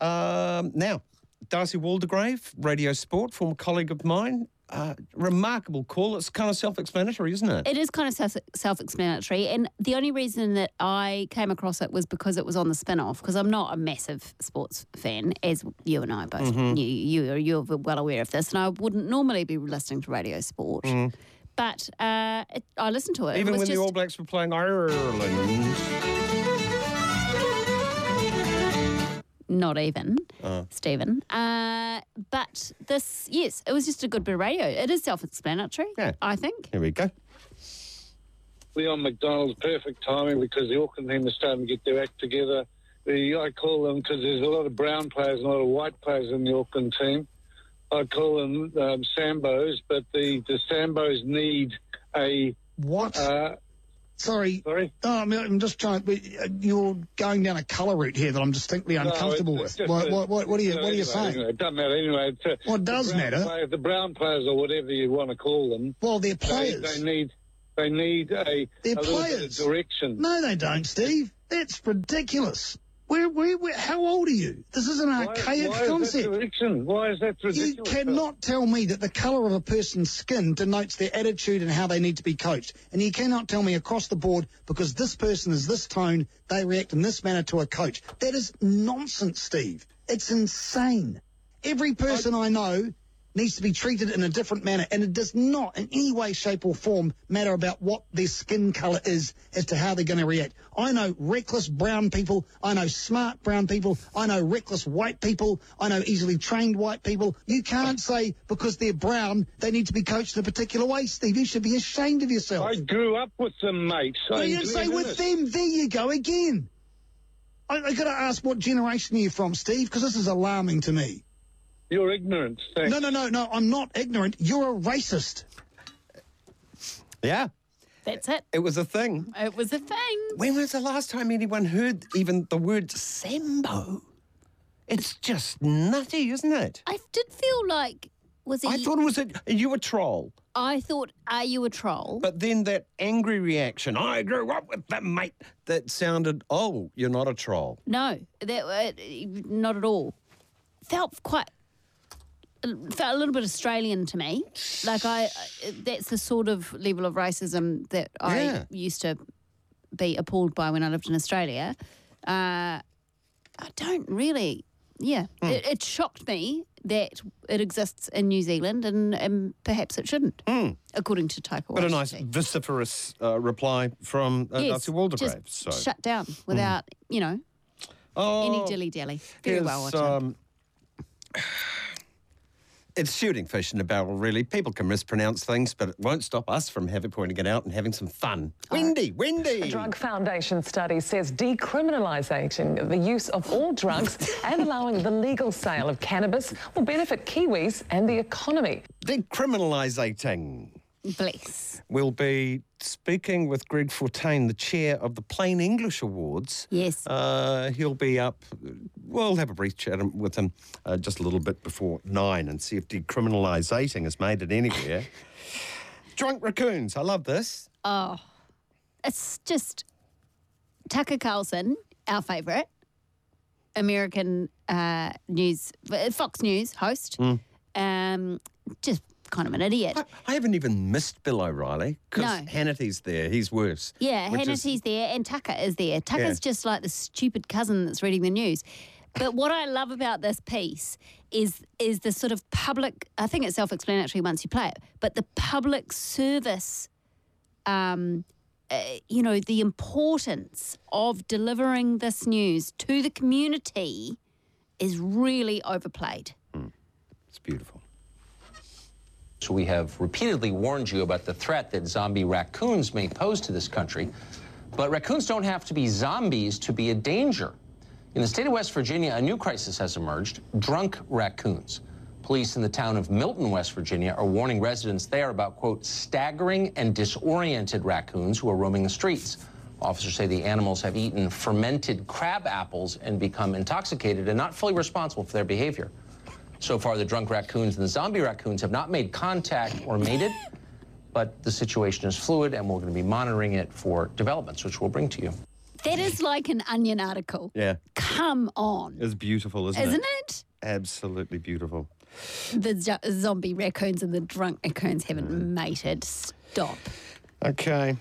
[SPEAKER 2] Um, now, Darcy Waldegrave, Radio Sport, former colleague of mine. Uh, remarkable call. It's kind of self-explanatory, isn't it?
[SPEAKER 5] It is kind of self- self-explanatory, and the only reason that I came across it was because it was on the spin-off. Because I'm not a massive sports fan, as you and I both
[SPEAKER 2] Mhm.
[SPEAKER 5] you you are you're well aware of this, and I wouldn't normally be listening to Radio Sport,
[SPEAKER 2] Mm.
[SPEAKER 5] but uh, it, I listened to it.
[SPEAKER 2] Even
[SPEAKER 5] it
[SPEAKER 2] when
[SPEAKER 5] just,
[SPEAKER 2] the All Blacks were playing Ireland.
[SPEAKER 5] Not even
[SPEAKER 2] Uh,
[SPEAKER 5] Stephen. Uh, but this, yes, it was just a good bit of radio. It is self-explanatory.
[SPEAKER 2] Yeah.
[SPEAKER 5] I think.
[SPEAKER 2] here we go.
[SPEAKER 17] Leon MacDonald's perfect timing because the Auckland team is starting to get their act together. The, I call them because there's a lot of brown players and a lot of white players in the Auckland team. I call them um, Sambos, but the, the Sambos need a
[SPEAKER 18] what?
[SPEAKER 17] Uh,
[SPEAKER 18] Sorry.
[SPEAKER 17] Sorry.
[SPEAKER 18] Oh, I mean, I'm just trying. but, uh, You're going down a colour route here that I'm distinctly
[SPEAKER 17] No,
[SPEAKER 18] uncomfortable
[SPEAKER 17] it's-
[SPEAKER 18] with. What, what, what, what are you What are you
[SPEAKER 17] anyway,
[SPEAKER 18] saying?
[SPEAKER 17] anyway, it doesn't matter anyway. It's, uh,
[SPEAKER 18] Well, it does matter.
[SPEAKER 17] Players, the brown players or whatever you want to call them.
[SPEAKER 18] Well, they're players.
[SPEAKER 17] They, need they need a,
[SPEAKER 18] They're
[SPEAKER 17] a little bit
[SPEAKER 18] players.
[SPEAKER 17] of direction.
[SPEAKER 18] No, they don't, Steve. That's ridiculous. Where, where, where, how old are you? This is an archaic
[SPEAKER 17] why is that
[SPEAKER 18] concept.
[SPEAKER 17] Why is that ridiculous?
[SPEAKER 18] You cannot tell me that the colour of a person's skin denotes their attitude and how they need to be coached. And you cannot tell me across the board because this person is this tone, they react in this manner to a coach. That is nonsense, Steve. It's insane. Every person I know needs to be treated in a different manner, and it does not in any way, shape, or form matter about what their skin colour is as to how they're going to react. I know reckless brown people, I know smart brown people, I know reckless white people, I know easily trained white people. You can't say because they're brown they need to be coached in a particular way, Steve. You should be ashamed of yourself.
[SPEAKER 17] I grew up with them, mate. I
[SPEAKER 18] you say
[SPEAKER 17] live in
[SPEAKER 18] with them, there you go again. I, I got to ask what generation are you from, Steve? Because this is alarming to me.
[SPEAKER 17] You're ignorant. Thanks.
[SPEAKER 18] No, no, no, no. I'm not ignorant. You're a racist.
[SPEAKER 2] Yeah,
[SPEAKER 5] That's it.
[SPEAKER 2] it was a thing.
[SPEAKER 5] It was a thing.
[SPEAKER 2] When was the last time anyone heard even the word Sambo? It's just nutty, isn't it?
[SPEAKER 5] I did feel like Was he?
[SPEAKER 2] I thought it was a, you a troll.
[SPEAKER 5] I thought, are you a troll?
[SPEAKER 2] But then that angry reaction, I grew up with that mate, that sounded, oh, you're not a troll.
[SPEAKER 5] No, that uh, not at all. Felt quite felt a little bit Australian to me. Like I, that's the sort of level of racism that I
[SPEAKER 2] Yeah.
[SPEAKER 5] used to be appalled by when I lived in Australia. Uh, I don't really. Yeah,
[SPEAKER 2] Hmm.
[SPEAKER 5] it, it shocked me that it exists in New Zealand, and, and perhaps it shouldn't, according to Taika
[SPEAKER 2] Hmm. But a nice vociferous uh, reply from uh,
[SPEAKER 5] Yes,
[SPEAKER 2] Darcy Waldegrave.
[SPEAKER 5] just
[SPEAKER 2] so.
[SPEAKER 5] shut down without, you know,
[SPEAKER 2] oh,
[SPEAKER 5] any dilly dally. Very well
[SPEAKER 2] um, it's shooting fish in a barrel, really. People can mispronounce things, but it won't stop us from having pointing it out and having some fun. Wendy, Wendy.
[SPEAKER 6] A Drug Foundation study says decriminalising the use of all drugs and allowing the legal sale of cannabis will benefit Kiwis and the economy.
[SPEAKER 2] Decriminalising.
[SPEAKER 5] Bless.
[SPEAKER 2] We'll be speaking with Greg Fortain, the chair of the Plain English Awards.
[SPEAKER 5] Yes.
[SPEAKER 2] Uh, he'll be up. We'll have a brief chat with him uh, just a little bit before nine and see if decriminalising has made it anywhere. Drunk raccoons. I love this.
[SPEAKER 5] Oh, it's just Tucker Carlson, our favourite American uh, news, Fox News host.
[SPEAKER 2] Mm.
[SPEAKER 5] Um, just kind of an idiot.
[SPEAKER 2] I haven't even missed Bill O'Reilly because
[SPEAKER 5] No.
[SPEAKER 2] Hannity's there. He's worse.
[SPEAKER 5] Yeah,
[SPEAKER 2] which is-
[SPEAKER 5] Hannity's there and Tucker is there. Tucker's
[SPEAKER 2] Yeah.
[SPEAKER 5] just like the stupid cousin that's reading the news. But what I love about this piece is is the sort of public. I think it's self-explanatory once you play it, but the public service. Um, uh, you know the importance of delivering this news to the community is really overplayed.
[SPEAKER 2] It's beautiful.
[SPEAKER 19] We have repeatedly warned you about the threat that zombie raccoons may pose to this country. But raccoons don't have to be zombies to be a danger. In the state of West Virginia, a new crisis has emerged drunk raccoons. Police in the town of Milton, West Virginia, are warning residents there about, quote, staggering and disoriented raccoons who are roaming the streets. Officers say the animals have eaten fermented crab apples and become intoxicated and not fully responsible for their behavior. So far, the drunk raccoons and the zombie raccoons have not made contact or mated, but the situation is fluid and we're going to be monitoring it for developments, which we'll bring to you.
[SPEAKER 5] That is like an onion article.
[SPEAKER 2] Yeah.
[SPEAKER 5] Come on,
[SPEAKER 2] It's beautiful, isn't,
[SPEAKER 5] isn't
[SPEAKER 2] it?
[SPEAKER 5] it?
[SPEAKER 2] Absolutely beautiful.
[SPEAKER 5] The zo- zombie raccoons and the drunk raccoons haven't
[SPEAKER 2] Mm.
[SPEAKER 5] mated. Stop.
[SPEAKER 2] Okay.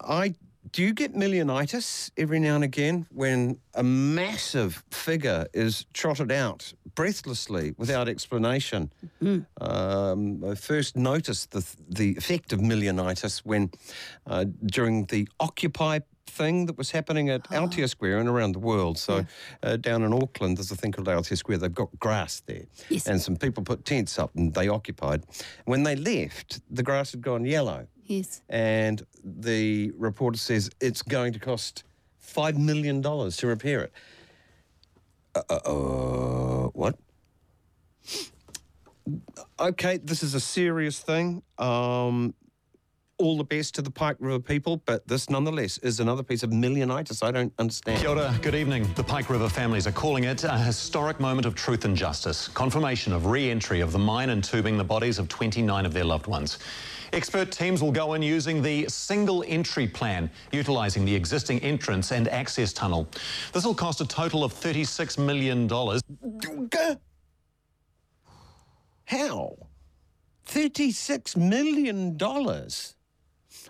[SPEAKER 2] I do you get millionitis every now and again when a massive figure is trotted out breathlessly without explanation? Um, I first noticed the the effect of millionitis when uh, during the Occupy thing that was happening at Aotea Square and around the world. So uh, down in Auckland, there's a thing called Aotea Square. They've got grass there, and some people put tents up and they occupied. When they left, the grass had gone yellow
[SPEAKER 5] Yes.
[SPEAKER 2] and the reporter says it's going to cost five million dollars to repair it. Uh, uh, uh, what? Okay, this is a serious thing. Um, all the best to the Pike River people, but this nonetheless is another piece of millionitis I don't understand.
[SPEAKER 20] Kia ora, good evening. The Pike River families are calling it a historic moment of truth and justice. Confirmation of re entry of the mine entombing the bodies of 29 of their loved ones. Expert teams will go in using the single entry plan, utilising the existing entrance and access tunnel. This will cost a total of $36 million.
[SPEAKER 2] How? $36 million.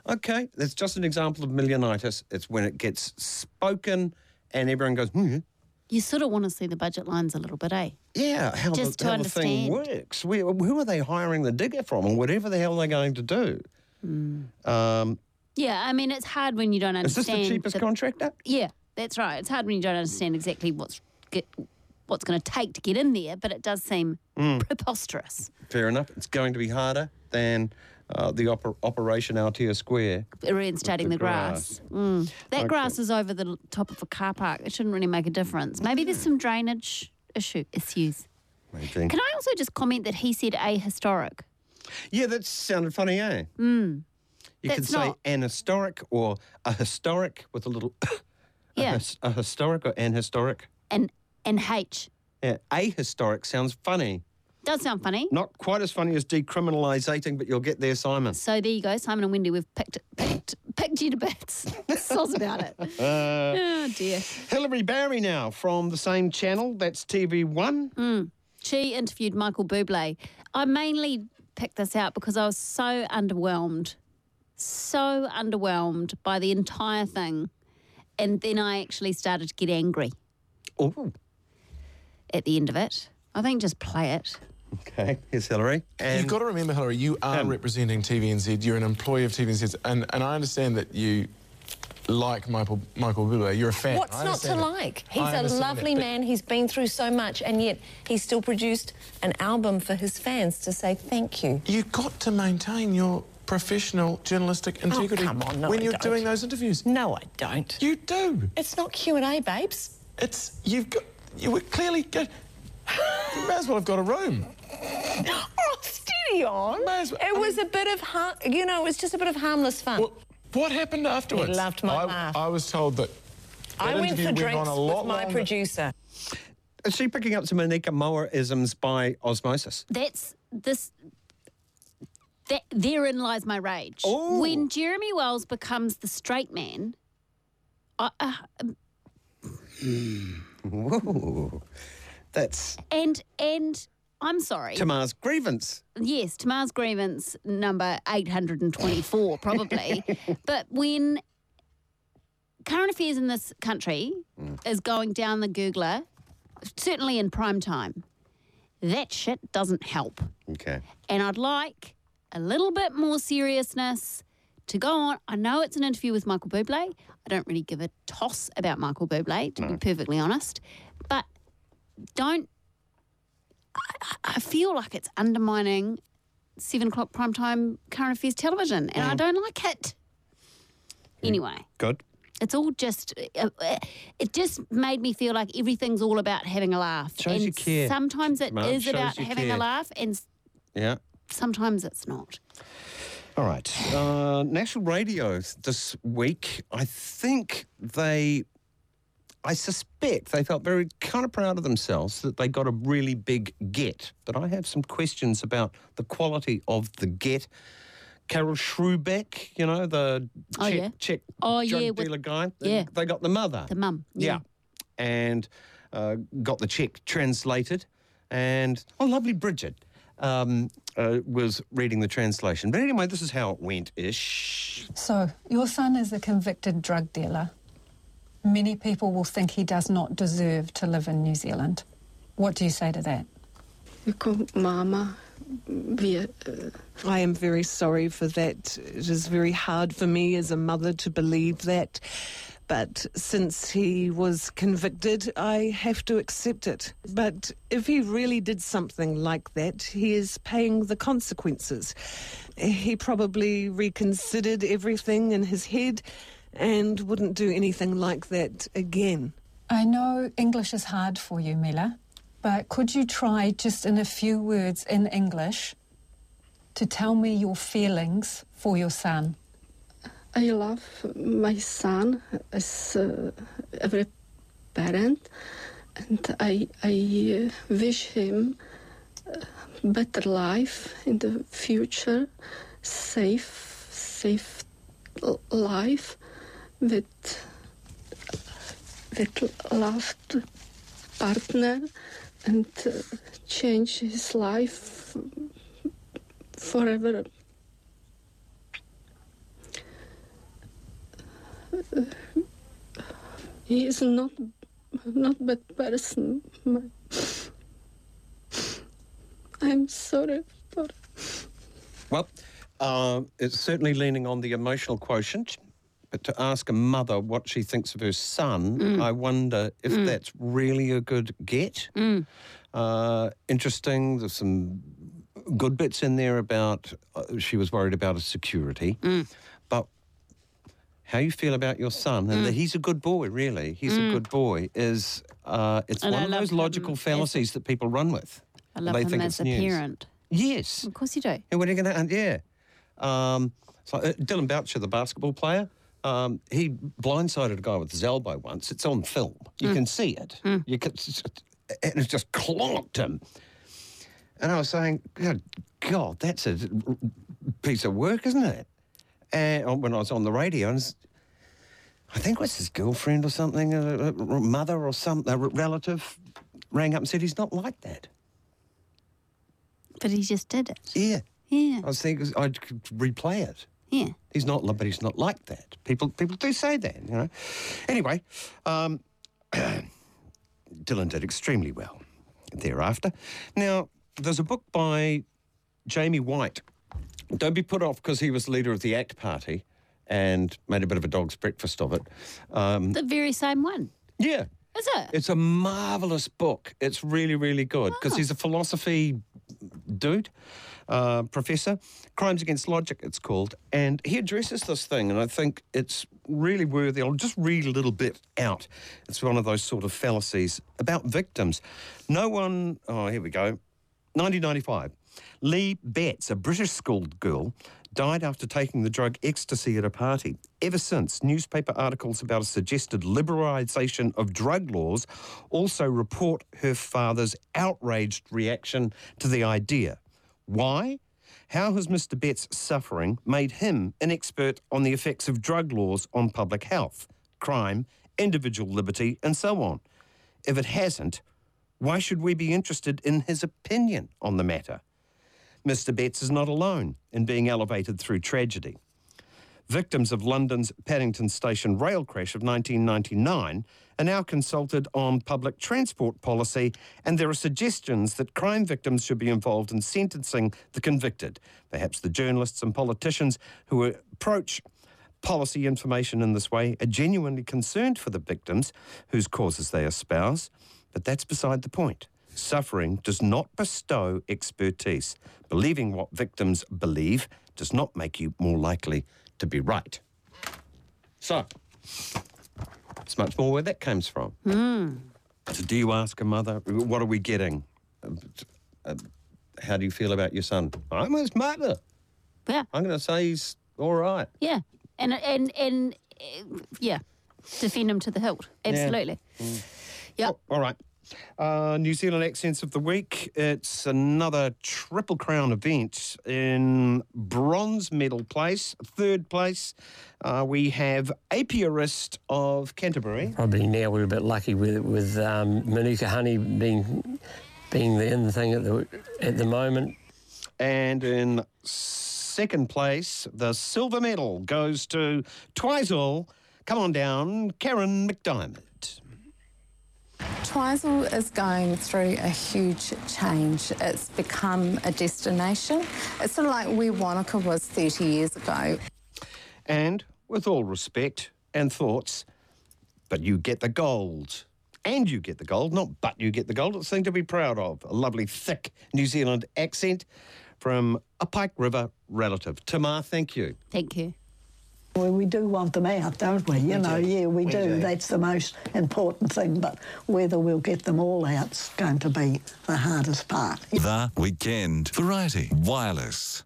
[SPEAKER 2] Okay, that's just an example of millionitis. It's when it gets spoken and everyone goes, hmm.
[SPEAKER 5] You sort of want to see the budget lines a little bit, eh?
[SPEAKER 2] Yeah, how,
[SPEAKER 5] Just
[SPEAKER 2] the,
[SPEAKER 5] to
[SPEAKER 2] how the thing
[SPEAKER 5] understand.
[SPEAKER 2] works. Where, who are they hiring the digger from and whatever the hell they're going to do? Um,
[SPEAKER 5] Yeah, I mean, it's hard when you don't understand.
[SPEAKER 2] is this the cheapest contractor?
[SPEAKER 5] Yeah, that's right. It's hard when you don't understand exactly what's get, what's going to take to get in there, but it does seem
[SPEAKER 2] Mm.
[SPEAKER 5] preposterous.
[SPEAKER 2] Fair enough. It's going to be harder than uh, the oper- Operation Aotea Square.
[SPEAKER 5] Reinstating
[SPEAKER 2] the
[SPEAKER 5] the, grass. Mm. That
[SPEAKER 2] Okay.
[SPEAKER 5] grass is over the top of a car park. It shouldn't really make a difference. Maybe there's some drainage issue issues.
[SPEAKER 2] Maybe.
[SPEAKER 5] Can I also just comment that he said ahistoric?
[SPEAKER 2] Yeah, that sounded funny, eh?
[SPEAKER 5] Mm.
[SPEAKER 2] You could say
[SPEAKER 5] not-
[SPEAKER 2] an historic or a historic with a little. a,
[SPEAKER 5] Yeah.
[SPEAKER 2] his- a historic or an historic.
[SPEAKER 5] And and H
[SPEAKER 2] Yeah, a historic sounds funny.
[SPEAKER 5] Does sound funny.
[SPEAKER 2] Not quite as funny as decriminalisating, but you'll get there, Simon.
[SPEAKER 5] So there you go, Simon and Wendy. We've picked picked picked you to bits. Soz about it.
[SPEAKER 2] Uh,
[SPEAKER 5] oh dear.
[SPEAKER 2] Hilary Barry now from the same channel. That's TV1.
[SPEAKER 5] Mm. She interviewed Michael Bublé. I mainly picked this out because I was so underwhelmed, so underwhelmed by the entire thing, and then I actually started to get angry.
[SPEAKER 2] Oh.
[SPEAKER 5] At the end of it, I think just play it.
[SPEAKER 2] Okay, here's Hilary.
[SPEAKER 21] You've got to remember, Hilary, you are representing TVNZ. You're an employee of TVNZ, and, and I understand that you like Michael Michael Bublé. You're a fan.
[SPEAKER 22] What's not to
[SPEAKER 21] that.
[SPEAKER 22] like? He's a lovely
[SPEAKER 21] that,
[SPEAKER 22] man. He's been through so much, and yet he still produced an album for his fans to say thank you.
[SPEAKER 21] You've got to maintain your professional journalistic oh, integrity
[SPEAKER 22] Oh, come on, no,
[SPEAKER 21] when
[SPEAKER 22] I
[SPEAKER 21] you're
[SPEAKER 22] don't.
[SPEAKER 21] doing those interviews.
[SPEAKER 22] No, I don't.
[SPEAKER 21] You do.
[SPEAKER 22] It's not Q and A, babes.
[SPEAKER 21] It's you've got you were clearly go, you may as well have got a room.
[SPEAKER 22] Oh, steady on. it was a bit of, har- you know, it was just a bit of harmless fun.
[SPEAKER 21] What happened afterwards?
[SPEAKER 22] He loved my
[SPEAKER 21] I,
[SPEAKER 22] laugh.
[SPEAKER 21] I was told that.
[SPEAKER 22] I went for
[SPEAKER 21] went
[SPEAKER 22] drinks
[SPEAKER 21] on a lot
[SPEAKER 22] with my
[SPEAKER 21] longer.
[SPEAKER 22] producer.
[SPEAKER 2] Is she picking up some Anika Moa isms by osmosis?
[SPEAKER 5] That's this. That therein lies my rage.
[SPEAKER 2] Oh.
[SPEAKER 5] When Jeremy Wells becomes the straight man, I, uh,
[SPEAKER 2] Whoa. That's
[SPEAKER 5] and and I'm sorry.
[SPEAKER 2] Tamar's grievance.
[SPEAKER 5] Yes, Tamar's grievance number 824, probably. but when current affairs in this country mm. is going down the Googler, certainly in prime time, that shit doesn't help.
[SPEAKER 2] Okay.
[SPEAKER 5] And I'd like a little bit more seriousness to go on. I know it's an interview with Michael Bublé. I don't really give a toss about Michael Bublé, to be perfectly honest. But don't. I, I feel like it's undermining seven o'clock primetime current affairs television, and I don't like it. Anyway,
[SPEAKER 2] Good.
[SPEAKER 5] it's all just. Uh, uh, it just made me feel like everything's all about having a laugh.
[SPEAKER 2] Shows
[SPEAKER 5] and
[SPEAKER 2] you care,
[SPEAKER 5] sometimes it
[SPEAKER 2] Mark,
[SPEAKER 5] is about having
[SPEAKER 2] care.
[SPEAKER 5] a laugh, and
[SPEAKER 2] Yeah.
[SPEAKER 5] sometimes it's not.
[SPEAKER 2] All right. Uh, National Radio this week, I think they, I suspect they felt very kind of proud of themselves that they got a really big get. But I have some questions about the quality of the get. Karel Sroubek, you know, the
[SPEAKER 5] Oh,
[SPEAKER 2] Czech,
[SPEAKER 5] yeah.
[SPEAKER 2] Czech
[SPEAKER 5] Oh,
[SPEAKER 2] drug
[SPEAKER 5] yeah, with-
[SPEAKER 2] dealer guy. They-
[SPEAKER 5] yeah.
[SPEAKER 2] They got the mother.
[SPEAKER 5] The mum.
[SPEAKER 2] Yeah. And uh, got the Czech translated. And, oh, lovely Bridget um, uh, was reading the translation. But anyway, this is how it went ish.
[SPEAKER 10] So, your son is a convicted drug dealer. Many people will think he does not deserve to live in New Zealand. What do you say to that?
[SPEAKER 23] Mama, wir, äh, uh, I am very sorry for that. It is very hard for me as a mother to believe that. But since he was convicted, I have to accept it. But if he really did something like that, he is paying the consequences. He probably reconsidered everything in his head and wouldn't do anything like that again.
[SPEAKER 10] I know English is hard for you, Mila, but could you try just in a few words in English to tell me your feelings for your son?
[SPEAKER 23] I love my son as uh, every parent, and I I uh, wish him a better life in the future, safe safe life with with loved partner, and uh, change his life forever. He is not not bad person. I'm sorry for
[SPEAKER 2] Well, uh, it's certainly leaning on the emotional quotient. But to ask a mother what she thinks of her son,
[SPEAKER 5] Mm.
[SPEAKER 2] I wonder if
[SPEAKER 5] Mm.
[SPEAKER 2] that's really a good get.
[SPEAKER 5] Mm.
[SPEAKER 2] Uh, interesting. There's some good bits in there about uh, she was worried about his security.
[SPEAKER 5] Mm.
[SPEAKER 2] But how you feel about your son, and
[SPEAKER 5] Mm.
[SPEAKER 2] that he's a good boy, really, he's a
[SPEAKER 5] Mm.
[SPEAKER 2] good boy, is uh, it's
[SPEAKER 5] And
[SPEAKER 2] one
[SPEAKER 5] I
[SPEAKER 2] of those logical
[SPEAKER 5] as-
[SPEAKER 2] fallacies that people run with.
[SPEAKER 5] I love
[SPEAKER 2] they
[SPEAKER 5] him
[SPEAKER 2] think
[SPEAKER 5] as
[SPEAKER 2] it's
[SPEAKER 5] a
[SPEAKER 2] news.
[SPEAKER 5] parent.
[SPEAKER 2] Yes.
[SPEAKER 5] Of course you do.
[SPEAKER 2] Yeah, what are you going to? Yeah. Um, so uh, Dillon Boucher, the basketball player, um, he blindsided a guy with his elbow once. It's on film. You
[SPEAKER 5] Mm.
[SPEAKER 2] can see it. You can, and it just clocked him. And I was saying, God, God, that's a piece of work, isn't it? And when I was on the radio, and I think it was his girlfriend or something, a, a mother or some a relative, rang up and said he's not like that.
[SPEAKER 5] But he just did it.
[SPEAKER 2] Yeah.
[SPEAKER 5] Yeah.
[SPEAKER 2] I was thinking I could replay it.
[SPEAKER 5] Yeah.
[SPEAKER 2] He's not, but he's not like that. People, people do say that, you know. Anyway, um, Dillon did extremely well thereafter. Now, there's a book by Jamie Whyte. Don't be put off because he was leader of the ACT Party and made a bit of a dog's breakfast of it. Um,
[SPEAKER 5] The very same one.
[SPEAKER 2] yeah.
[SPEAKER 5] Is it?
[SPEAKER 2] It's a marvelous book. It's really, really good because he's a philosophy dude, uh, professor. Crimes Against Logic, it's called. And he addresses this thing, and I think it's really worthy. I'll just read a little bit out. It's one of those sort of fallacies about victims. No one, oh, here we go. 1995. Leah Betts, a British schoolgirl, died after taking the drug ecstasy at a party. Ever since, newspaper articles about a suggested liberalisation of drug laws also report her father's outraged reaction to the idea. Why? How has Mr. Betts' suffering made him an expert on the effects of drug laws on public health, crime, individual liberty, and so on? If it hasn't, why should we be interested in his opinion on the matter? Mr. Betts is not alone in being elevated through tragedy. Victims of London's Paddington Station rail crash of 1999 are now consulted on public transport policy, and there are suggestions that crime victims should be involved in sentencing the convicted. Perhaps the journalists and politicians who approach policy information in this way are genuinely concerned for the victims whose causes they espouse, but that's beside the point. Suffering does not bestow expertise. Believing what victims believe does not make you more likely to be right. So, it's much more where that comes from.
[SPEAKER 5] Hmm.
[SPEAKER 2] So, do you ask a mother, what are we getting? Uh, uh, how do you feel about your son? I'm his mother.
[SPEAKER 5] Yeah.
[SPEAKER 2] I'm going to say he's all right.
[SPEAKER 5] Yeah. And and and uh, yeah, defend him to the hilt. Absolutely. Yep.
[SPEAKER 2] Oh, all right. Uh, New Zealand Accents of the Week. It's another Triple Crown event in bronze medal place, third place. Uh, we have Apiarist of Canterbury.
[SPEAKER 24] Probably now we're a bit lucky with with um, Manuka Honey being being the in thing at the at the moment.
[SPEAKER 2] And in second place, the silver medal goes to Twizel. Come on down, Karen McDiarmid.
[SPEAKER 25] Twizel is going through a huge change. It's become a destination. It's sort of like where Wanaka was 30 years ago.
[SPEAKER 2] And with all respect and thoughts, but you get the gold. And you get the gold, not but you get the gold. It's a thing to be proud of. A lovely, thick New Zealand accent from a Pike River relative. Tamar, thank you.
[SPEAKER 5] Thank you.
[SPEAKER 26] Well, we do want them out, don't we? You
[SPEAKER 2] We
[SPEAKER 26] know,
[SPEAKER 2] do.
[SPEAKER 26] yeah, we,
[SPEAKER 2] We
[SPEAKER 26] do.
[SPEAKER 2] do.
[SPEAKER 26] That's the most important thing. But whether we'll get them all out's going to be the hardest part.
[SPEAKER 1] The Weekend Variety Wireless.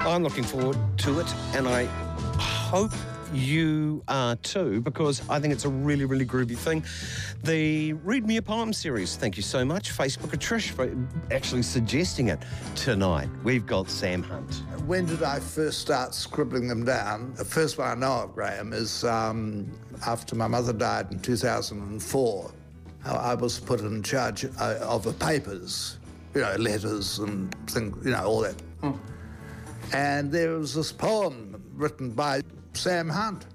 [SPEAKER 2] I'm looking forward to it, and I hope you are too, because I think it's a really, really groovy thing. The Read Me a Poem series, thank you so much, Facebooker Trish, for actually suggesting it tonight. We've got Sam Hunt.
[SPEAKER 3] When did I first start scribbling them down? The first one I know of, Graham, is um, after my mother died in 2004. I I was put in charge uh, of the papers, you know, letters and things, you know, all that. And there was this poem written by Sam Hunt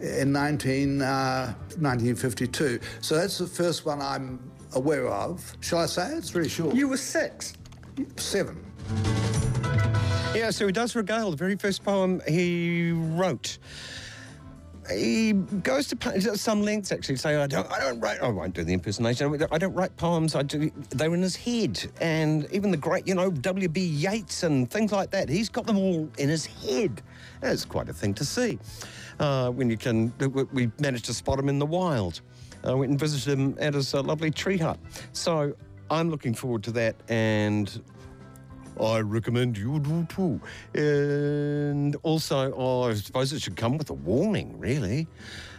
[SPEAKER 3] in 19, uh, 1952. So that's the first one I'm aware of. Shall I say? It's very short. You were six. Seven.
[SPEAKER 2] Yeah, so he does regale the very first poem he wrote. He goes to some lengths actually to say, I don't, I don't write, I won't do the impersonation, I don't write poems, I do, they're in his head. And even the great, you know, W.B. Yeats and things like that, he's got them all in his head. That's quite a thing to see. Uh, when you can, we managed to spot him in the wild. I went and visited him at his uh, lovely tree hut. So I'm looking forward to that and I recommend you do too. And also, oh, I suppose it should come with a warning, really.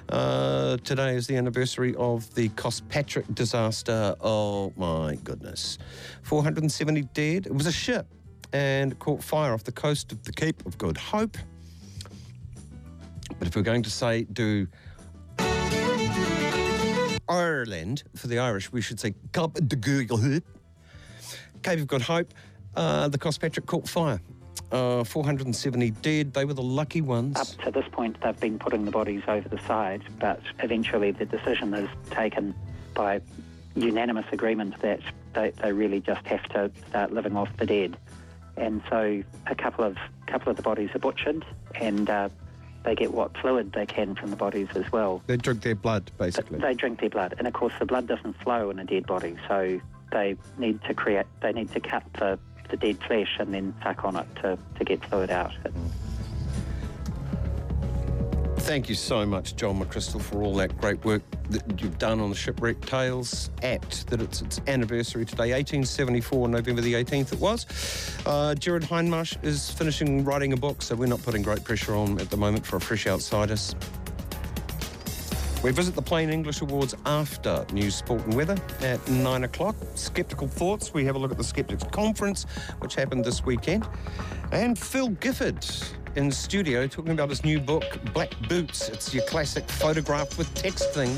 [SPEAKER 2] Uh, today is the anniversary of the Cospatrick disaster. Oh my goodness. 470 dead. It was a ship and caught fire off the coast of the Cape of Good Hope. But if we're going to say do Ireland for the Irish, we should say Cape Good Hope. Cape of Good Hope. Uh, the Cospatrick caught fire. Uh, 470 dead. They were the lucky ones.
[SPEAKER 4] Up to this point, they've been putting the bodies over the side, but eventually the decision is taken by unanimous agreement that they, they really just have to start living off the dead. And so a couple of couple of the bodies are butchered, and uh, they get what fluid they can from the bodies as well.
[SPEAKER 2] They drink their blood, basically.
[SPEAKER 4] They drink their blood, and of course the blood doesn't flow in a dead body, so they need to create. They need to cut the, the dead flesh and then suck on it to, to get fluid out.
[SPEAKER 2] Thank you so much, John McCrystal, for all that great work that you've done on the Shipwreck Tales act, that it's its anniversary today, 1874, November the 18th it was. Uh, Jared Hindmarsh is finishing writing a book, so we're not putting great pressure on at the moment for a fresh outsiders. We visit the Plain English Awards after News, Sport and Weather at 9 o'clock. Skeptical Thoughts, we have a look at the Skeptics Conference, which happened this weekend. And Phil Gifford in studio talking about his new book, Black Boots. It's your classic photograph with text thing.